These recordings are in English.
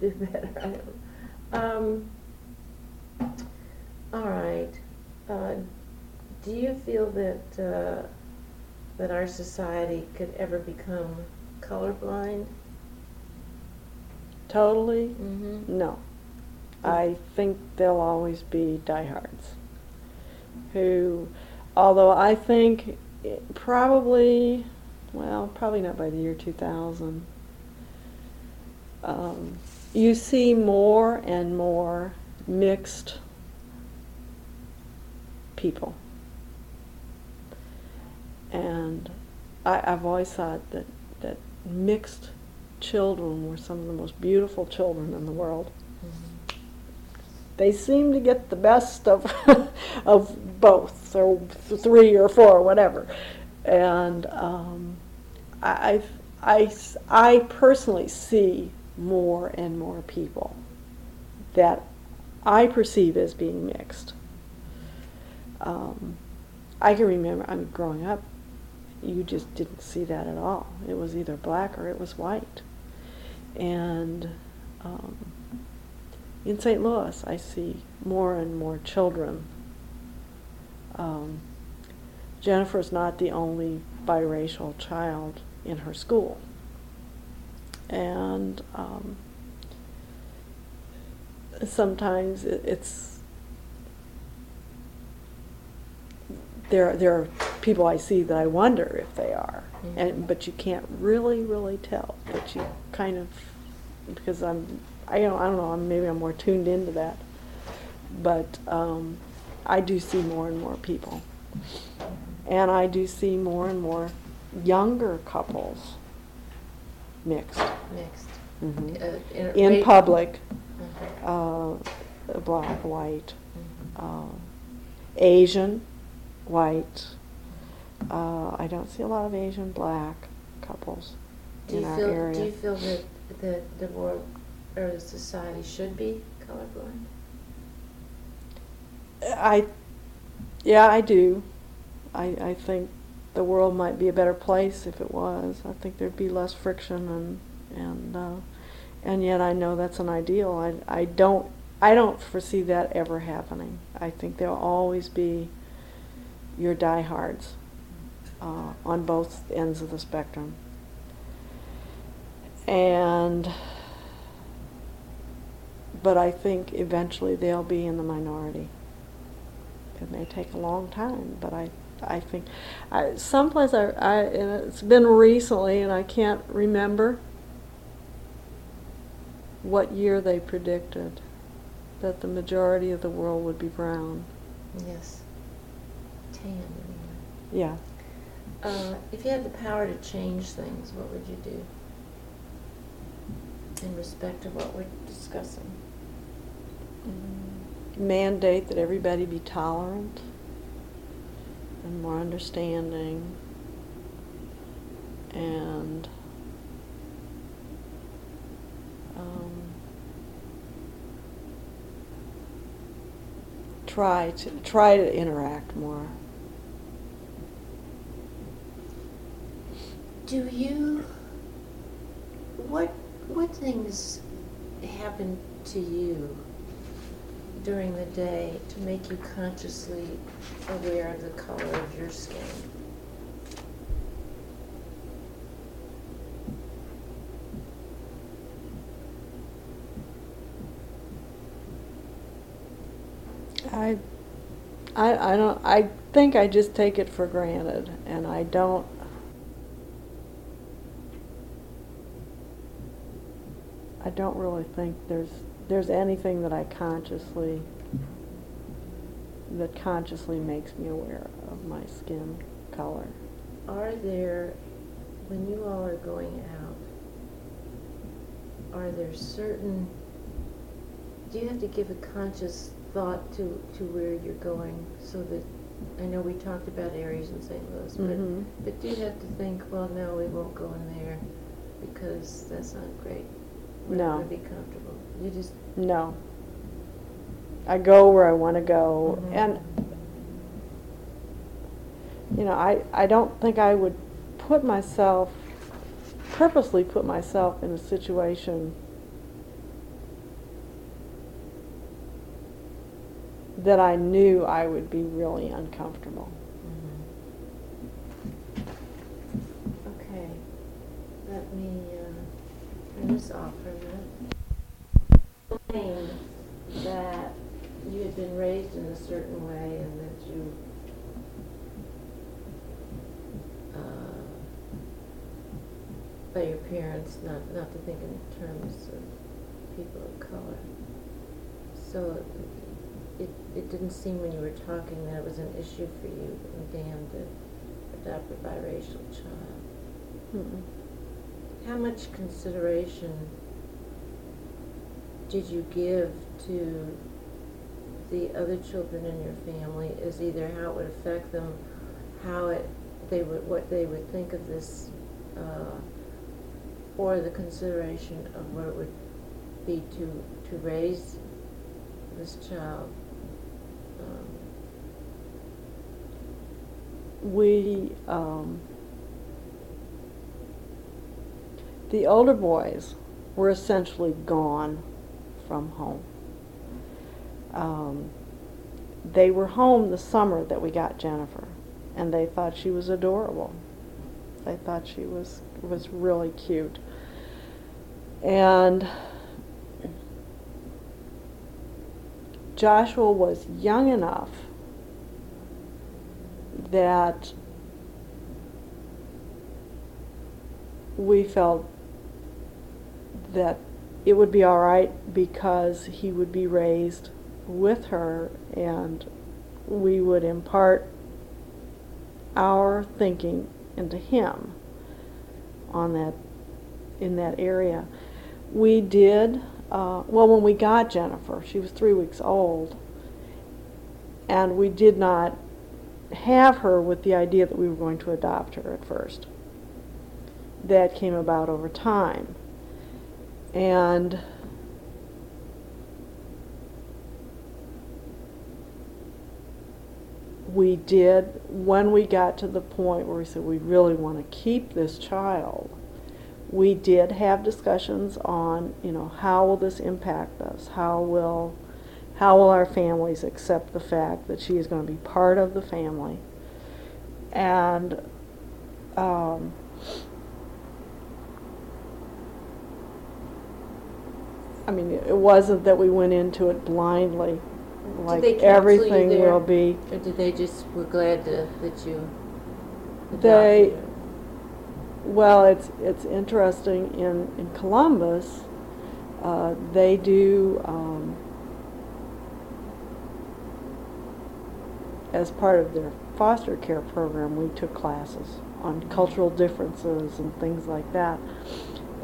could do better. I don't- Um, all right. Uh, do you feel that, uh, that our society could ever become colorblind? Totally? Mm-hmm. No. I think there'll always be diehards who, although I think probably, well, probably not by the year 2000, um, you see more and more mixed people. And I, I've always thought that, that mixed children were some of the most beautiful children in the world. They seem to get the best of, of both, or three or four, whatever. And um, I, I, I personally see more and more people that I perceive as being mixed. Um, I can remember, I mean, growing up, you just didn't see that at all. It was either black or it was white. And um, in St. Louis, I see more and more children. Um, Jennifer's not the only biracial child in her school. And um, sometimes it's there. There are people I see that I wonder if they are, and but you can't really, really tell. But you kind of because I'm I don't I don't know. Maybe I'm more tuned into that. But um, I do see more and more people, and I do see more and more younger couples mixed Mixed. Mhm. Uh, in- in public, Mhm. uh, black, white, Mhm. uh, Asian, white. Uh, I don't see a lot of Asian black couples Do in you our feel, area. do you feel that, that the world, or the society should be colorblind? I, yeah, I do. I, I think the world might be a better place if it was. I think there'd be less friction and and uh, and yet I know that's an ideal. I, I don't I don't foresee that ever happening. I think there'll always be your diehards uh, on both ends of the spectrum. And but I think eventually they'll be in the minority. It may take a long time, but I, I think, I, someplace I, I, and it's been recently, and I can't remember what year they predicted that the majority of the world would be brown. Yes. Tan, anyway. Yeah. Uh, if you had the power to change things, what would you do? In respect of what we're discussing? Mandate that everybody be tolerant and more understanding and um, try to try to interact more. Do you, what, what things happen to you during the day to make you consciously aware of the color of your skin? I, I, I don't. I think I just take it for granted, and I don't. I don't really think there's there's anything that I consciously that consciously makes me aware of my skin color. Are there, when you all are going out, are there certain, do you have to give a conscious thought to, to where you're going so that, I know we talked about areas in St. Louis, but, mm-hmm. but do you have to think, well, no, we won't go in there because that's not great? No. to be comfortable. You just, No. I go where I want to go, Mhm. and you know, I I don't think I would put myself purposely put myself in a situation that I knew I would be really uncomfortable. Uh, turn this off for a that you had been raised in a certain way and that you, uh, by your parents, not, not to think in terms of people of color. So it, it didn't seem when you were talking that it was an issue for you Dan to adopt a biracial child. Mm-mm. How much consideration did you give to the other children in your family as either how it would affect them, how it, they would, what they would think of this, uh, or the consideration of what it would be to, to raise this child? Um, we um, the older boys were essentially gone from home. Um, they were home the summer that we got Jennifer, and they thought she was adorable. They thought she was was really cute, and Joshua was young enough that we felt that it would be all right because he would be raised with her and we would impart our thinking into him on that in that area we did uh, well when we got jennifer she was three weeks old and we did not have her with the idea that we were going to adopt her at first. That came about over time. And we did, when we got to the point where we said we really want to keep this child, we did have discussions on, you know, how will this impact us? How will how will our families accept the fact that she is going to be part of the family? And um, I mean, it wasn't that we went into it blindly, like they counsel you everything there? will be. Or did they just, were glad to, that you They- adopted? Well, it's it's interesting in in Columbus, uh, they do um, as part of their foster care program. We took classes on cultural differences and things like that,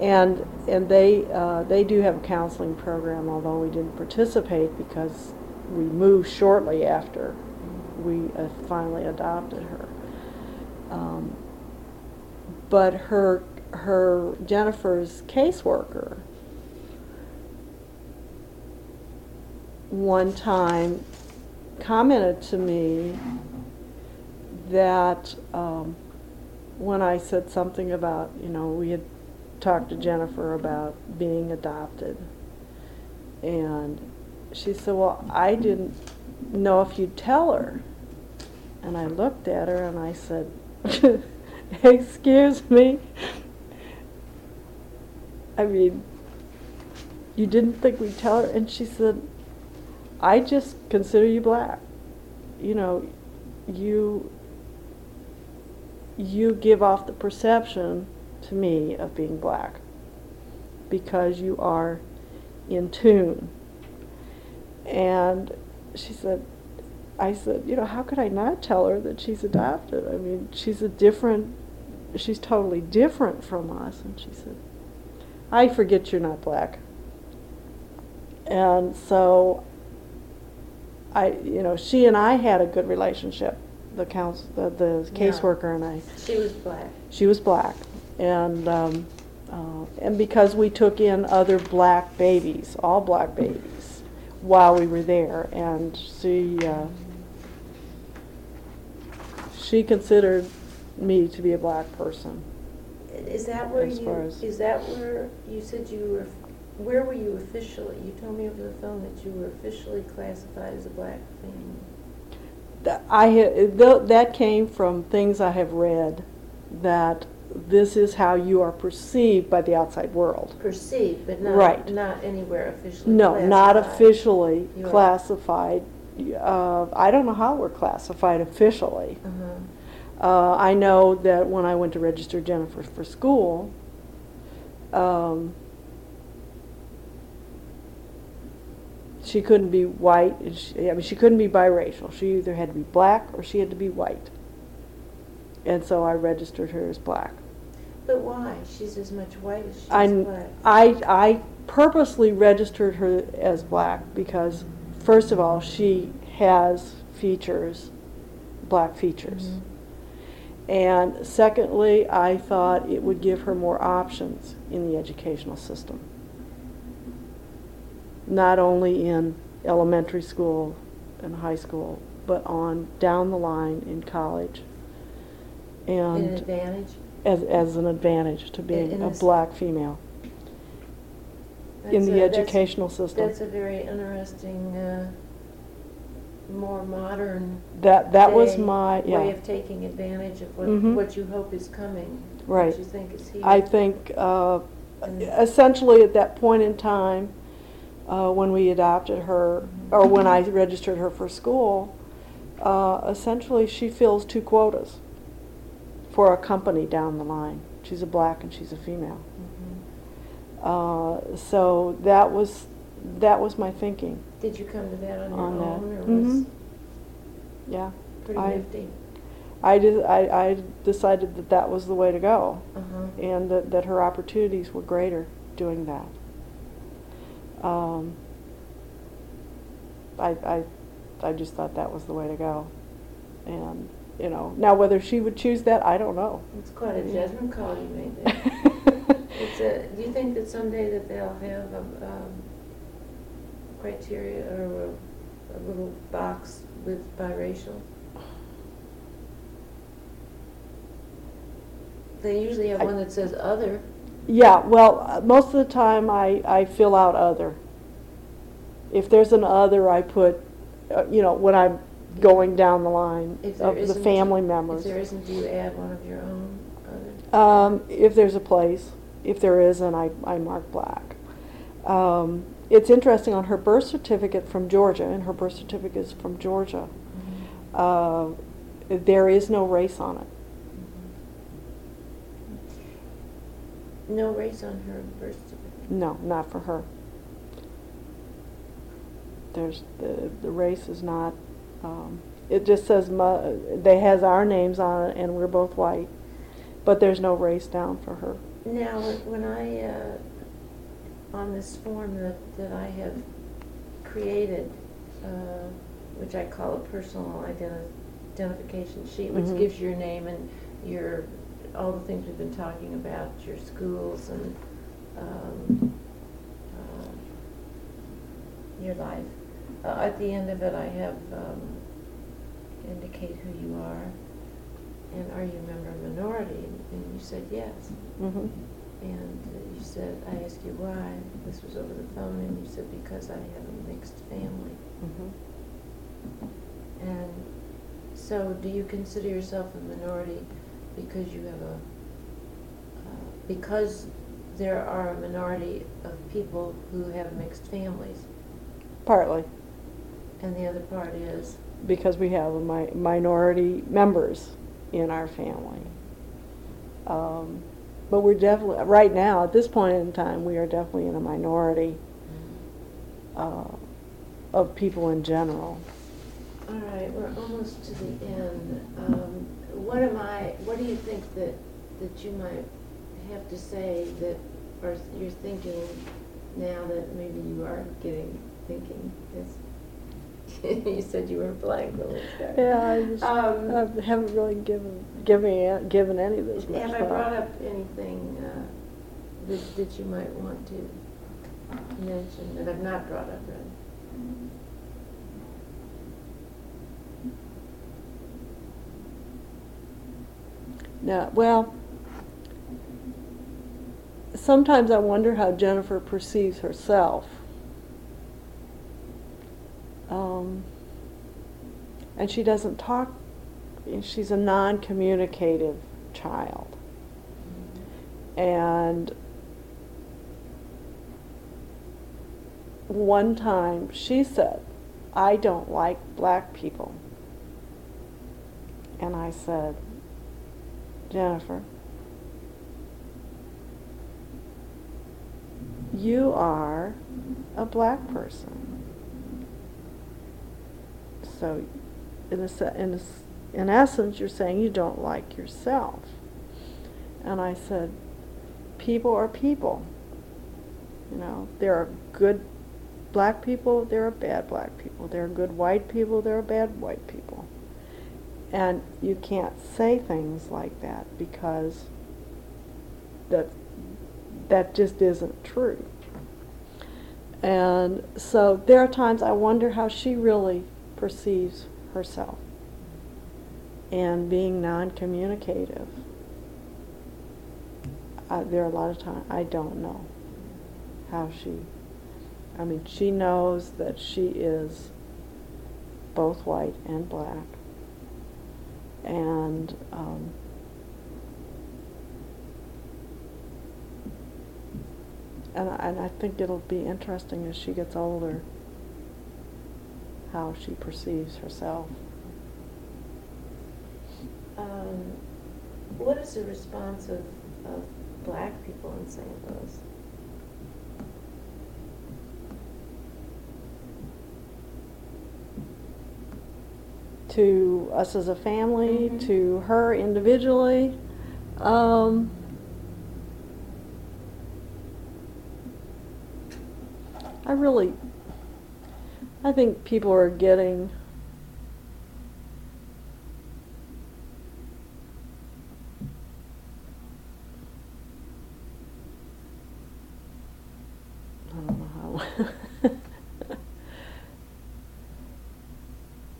and and they uh, they do have a counseling program. Although we didn't participate because we moved shortly after we uh, finally adopted her. Um, but her her Jennifer's caseworker one time commented to me that um, when I said something about you know we had talked to Jennifer about being adopted and she said well I didn't know if you'd tell her and I looked at her and I said Excuse me. I mean, you didn't think we'd tell her? And she said, I just consider you black. You know, you you give off the perception to me of being black because you are in tune. And she said, I said, you know, how could I not tell her that she's adopted? I mean, she's a different, she's totally different from us. And she said, I forget you're not black. And so, I, you know, she and I had a good relationship. The counsel, the, the Yeah. caseworker and I. She was black. She was black, and um, uh, and because we took in other black babies, all black babies, while we were there, and she uh, she considered me to be a black person. Is that where As you, is that where you said you were where were you officially? You told me over the phone that you were officially classified as a black family. I ha- th- that came from things I have read that this is how you are perceived by the outside world. Perceived, but not, Right. not anywhere officially No, not officially You classified. Uh, I don't know how we're classified officially. Uh-huh. Uh, I know that when I went to register Jennifer for school, um, she couldn't be white. and She, I mean, she couldn't be biracial. She either had to be black or she had to be white. And so I registered her as black. But why? She's as much white as she I, is black. I, I purposely registered her as black because, first of all, she has features, black features. Mhm. And secondly, I thought it would give her more options in the educational system. Not only in elementary school and high school, but on down the line in college. An advantage? As, as an advantage to being a black female in the a- that's- educational system. That's a very interesting, uh, more modern That, that was my, way of taking advantage of what, Mhm. what you hope is coming. Right. What you think is here. I think, uh, essentially at that point in time, uh, when we adopted her, or when I registered her for school, uh, essentially she fills two quotas for a company down the line. She's a black and she's a female. Mhm. Uh, so that was, that was my thinking, Did you come to that on your On that. own, or was Mhm. yeah. pretty I- nifty? I did, I, I decided that that was the way to go. Uh-huh. and that, that her opportunities were greater doing that. Um, I, I, I just thought that was the way to go. And, you know, now whether she would choose that, I don't know. It's quite a judgment call you made there. It's a, do you think that someday that they'll have a, um, criteria or a, a little box with biracial? They usually have I- one that says other. Yeah, well, uh, most of the time I, I fill out other. If there's an other, I put, uh, you know, when I'm going down the line If there of the isn't- family members. If there isn't, do you add one of your own other? Um, if there's a place, if there isn't, I, I mark black. Um, it's interesting on her birth certificate from Georgia, and her birth certificate is from Georgia. Uh, there is no race on it. No race on her birth certificate. No, not for her. There's the the race is not. Um, it just says mu- they has our names on it, and we're both white, but there's no race down for her. Now, when when I, uh, on this form that, that I have created, uh, which I call a personal identi- identification sheet, which Mhm. gives your name and your, all the things we've been talking about, your schools and, um, uh, your life. Uh, at the end of it, I have, um, indicate who you are, and are you a member of a minority? And you said yes. Mm-hmm. And uh, you said, I asked you why, this was over the phone, and you said, because I have a mixed family. Mm-hmm. And so, do you consider yourself a minority because you have a, uh, because there are a minority of people who have mixed families, Partly. and the other part is, because we have a mi- minority members in our family. Um, but we're definitely, right now, at this point in time, we are definitely in a minority uh, of people in general. all right, we're almost to the end. Um, what am I, what do you think that, that you might have to say that, or you're thinking now that maybe you are getting, thinking this? You said you were blank when we started. Yeah, I just Um, I haven't really given given given any of this much Have I thought. brought up anything uh, that, that you might want to mention that I've not brought up, rather? No, well, sometimes I wonder how Jennifer perceives herself. Um, and she doesn't talk, she's a non communicative child. And one time she said, I don't like black people. And I said, Jennifer, you are a black person. So, in, a, in, a, in essence, you're saying you don't like yourself. And I said, people are people. You know, there are good black people, there are bad black people. There are good white people, there are bad white people. And you can't say things like that because that that just isn't true. And so there are times I wonder how she really perceives herself and being non-communicative. Uh, there are a lot of times I don't know how she. I mean, she knows that she is both white and black, and um, and and I think it'll be interesting as she gets older how she perceives herself. Um, what is the response of, of black people in St. Louis? to us as a family, Mhm. to her individually. Um, I really, I think people are getting. I don't know how.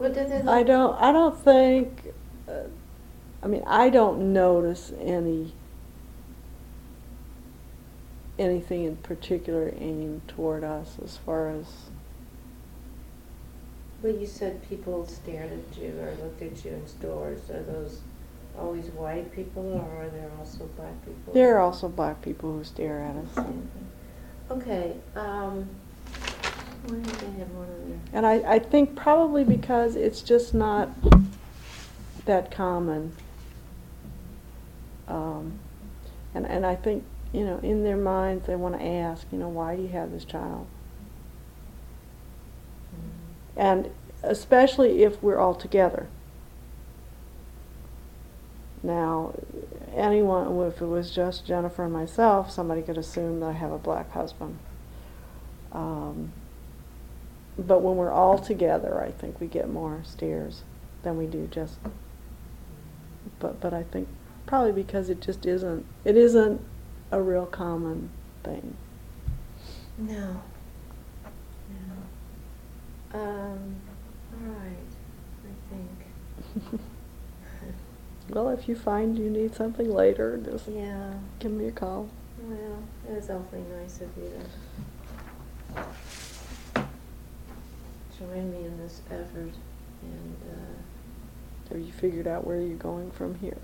What did they? I don't. I don't think. Uh, I mean, I don't notice any anything in particular aimed toward us as far as. Well, you said people stared at you or looked at you in stores. Are those always white people or are there also black people? There are also black people who stare at us, Okay, um, why did they have one of their? and I, I think probably because it's just not that common. Um, and and I think you know in their minds they want to ask, you know, why do you have this child? And especially if we're all together. Now, anyone, if it was just Jennifer and myself, somebody could assume that I have a black husband. Um, but when we're all together, I think we get more stares than we do just. But but I think probably because it just isn't it isn't a real common thing. No. Um, all right, I think. Well, if you find you need something later, just Yeah, give me a call. well, it was awfully nice of you to join me in this effort and, uh, Have you figured out where you're going from here?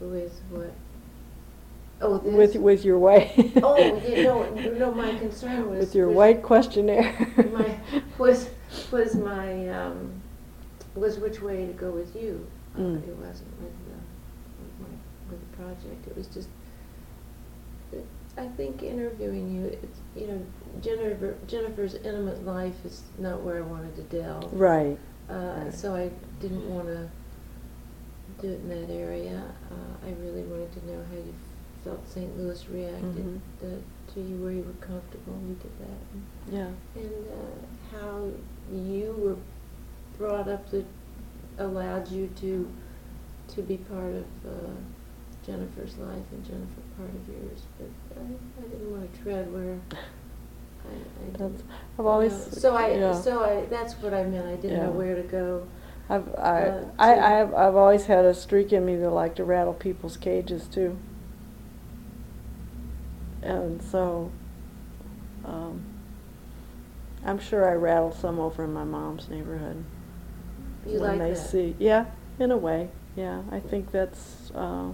with what? Oh, this? With with your white. Oh, you know, no, my concern was. With your was- white questionnaire. My, was, was my, um, was which way to go with you. Uh, Mm. It wasn't with the, with my, with the project, it was just, it- I think interviewing you, it's, you know, Jennifer, Jennifer's intimate life is not where I wanted to delve. Right. Uh, Right. so I didn't wanna do it in that area. Uh, I really wanted to know how you felt St. Louis reacted Mhm. uh, to you, where you were comfortable, and we did that. Yeah. And uh, how you were brought up that allowed you to, to be part of uh, Jennifer's life and Jennifer part of yours. But I, I didn't want to tread where I, I that's, I've always. know. So I, yeah. so I, that's what I meant. I didn't know where to go. I've I, uh, I, I have I've always had a streak in me to like to rattle people's cages too. And so um, I'm sure I rattle some over in my mom's neighborhood You when like they that? see. Yeah, in a way. Yeah, I think that's. Uh,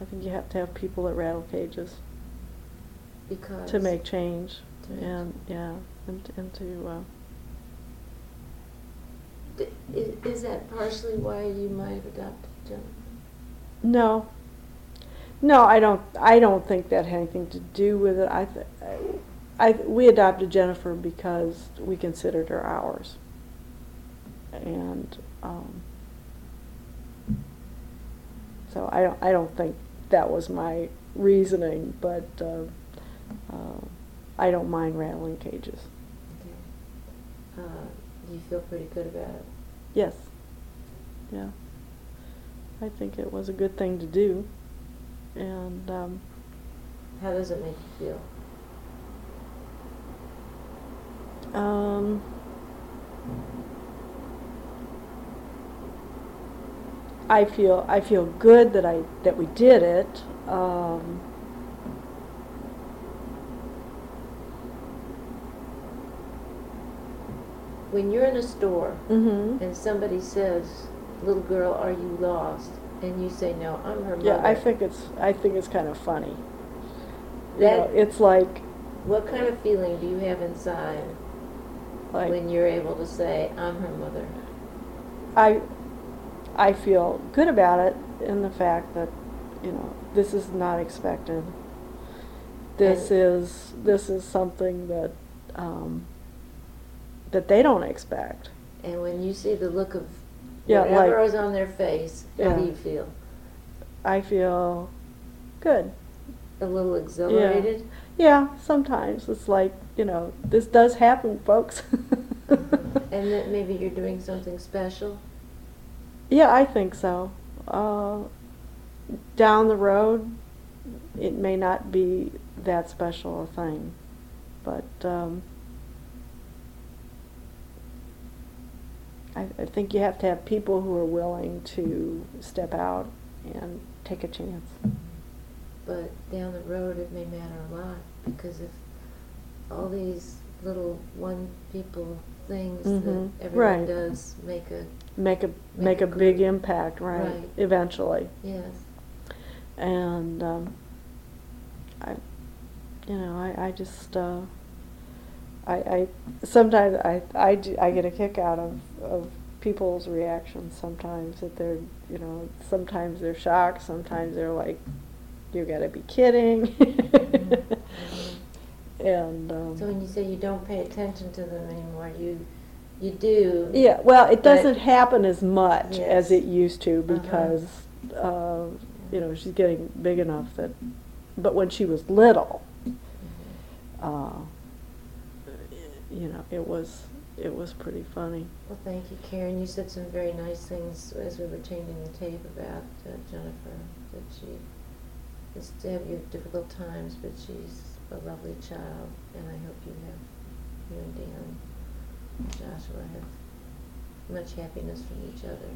I think you have to have people that rattle cages Because. to make change, To make and yeah, and, and to. Uh, Is, is that partially why you might have adopted Jennifer? No. No, I don't. I don't think that had anything to do with it. I, th- I, we adopted Jennifer because we considered her ours, and um, so I don't. I don't think that was my reasoning, but uh, uh, I don't mind rattling cages. Okay. Uh, you feel pretty good about it? Yes. Yeah. I think it was a good thing to do, and. Um, How does it make you feel? Um, I feel I feel good that I that we did it. Um, When you're in a store mhm. and somebody says, "Little girl, are you lost?" And you say, "No, I'm her mother." Yeah, I think it's I think it's kind of funny. You know, That- it's like What kind of feeling do you have inside like when you're able to say, "I'm her mother"? I I feel good about it in the fact that you know this is not expected. This And- is this is something that um, that they don't expect. And when you see the look of Yeah, whatever like- is on their face, how do Yeah. you feel? I feel good. A little exhilarated? Yeah, sometimes it's like you know this does happen, folks. And that maybe you're doing something special? Yeah, I think so. Uh, down the road, it may not be that special a thing, but um, I, I think you have to have people who are willing to step out and take a chance. But down the road, it may matter a lot because if all these little one people things Mhm, that everyone right. does make a Make a Make make a a big impact, right? Right. Eventually. yes. and um, I, you know, I, I just, uh, I, I sometimes I, I, do- I get a kick out of, of people's reactions. Sometimes that they're, you know, sometimes they're shocked. Sometimes they're like, "You got to be kidding," Mhm. and um, So when you say you don't pay attention to them anymore, you you do. yeah, well, it doesn't happen as much Yes. as it used to Uh-huh. because, uh, you know, she's getting big enough that. But when she was little, Mhm. uh, you know, it was it was pretty funny. Well, thank you, Karen. You said some very nice things as we were changing the tape about uh, Jennifer. That she is to have you difficult times, but she's a lovely child, and I hope you have you and Dan, and Joshua have much happiness from each other.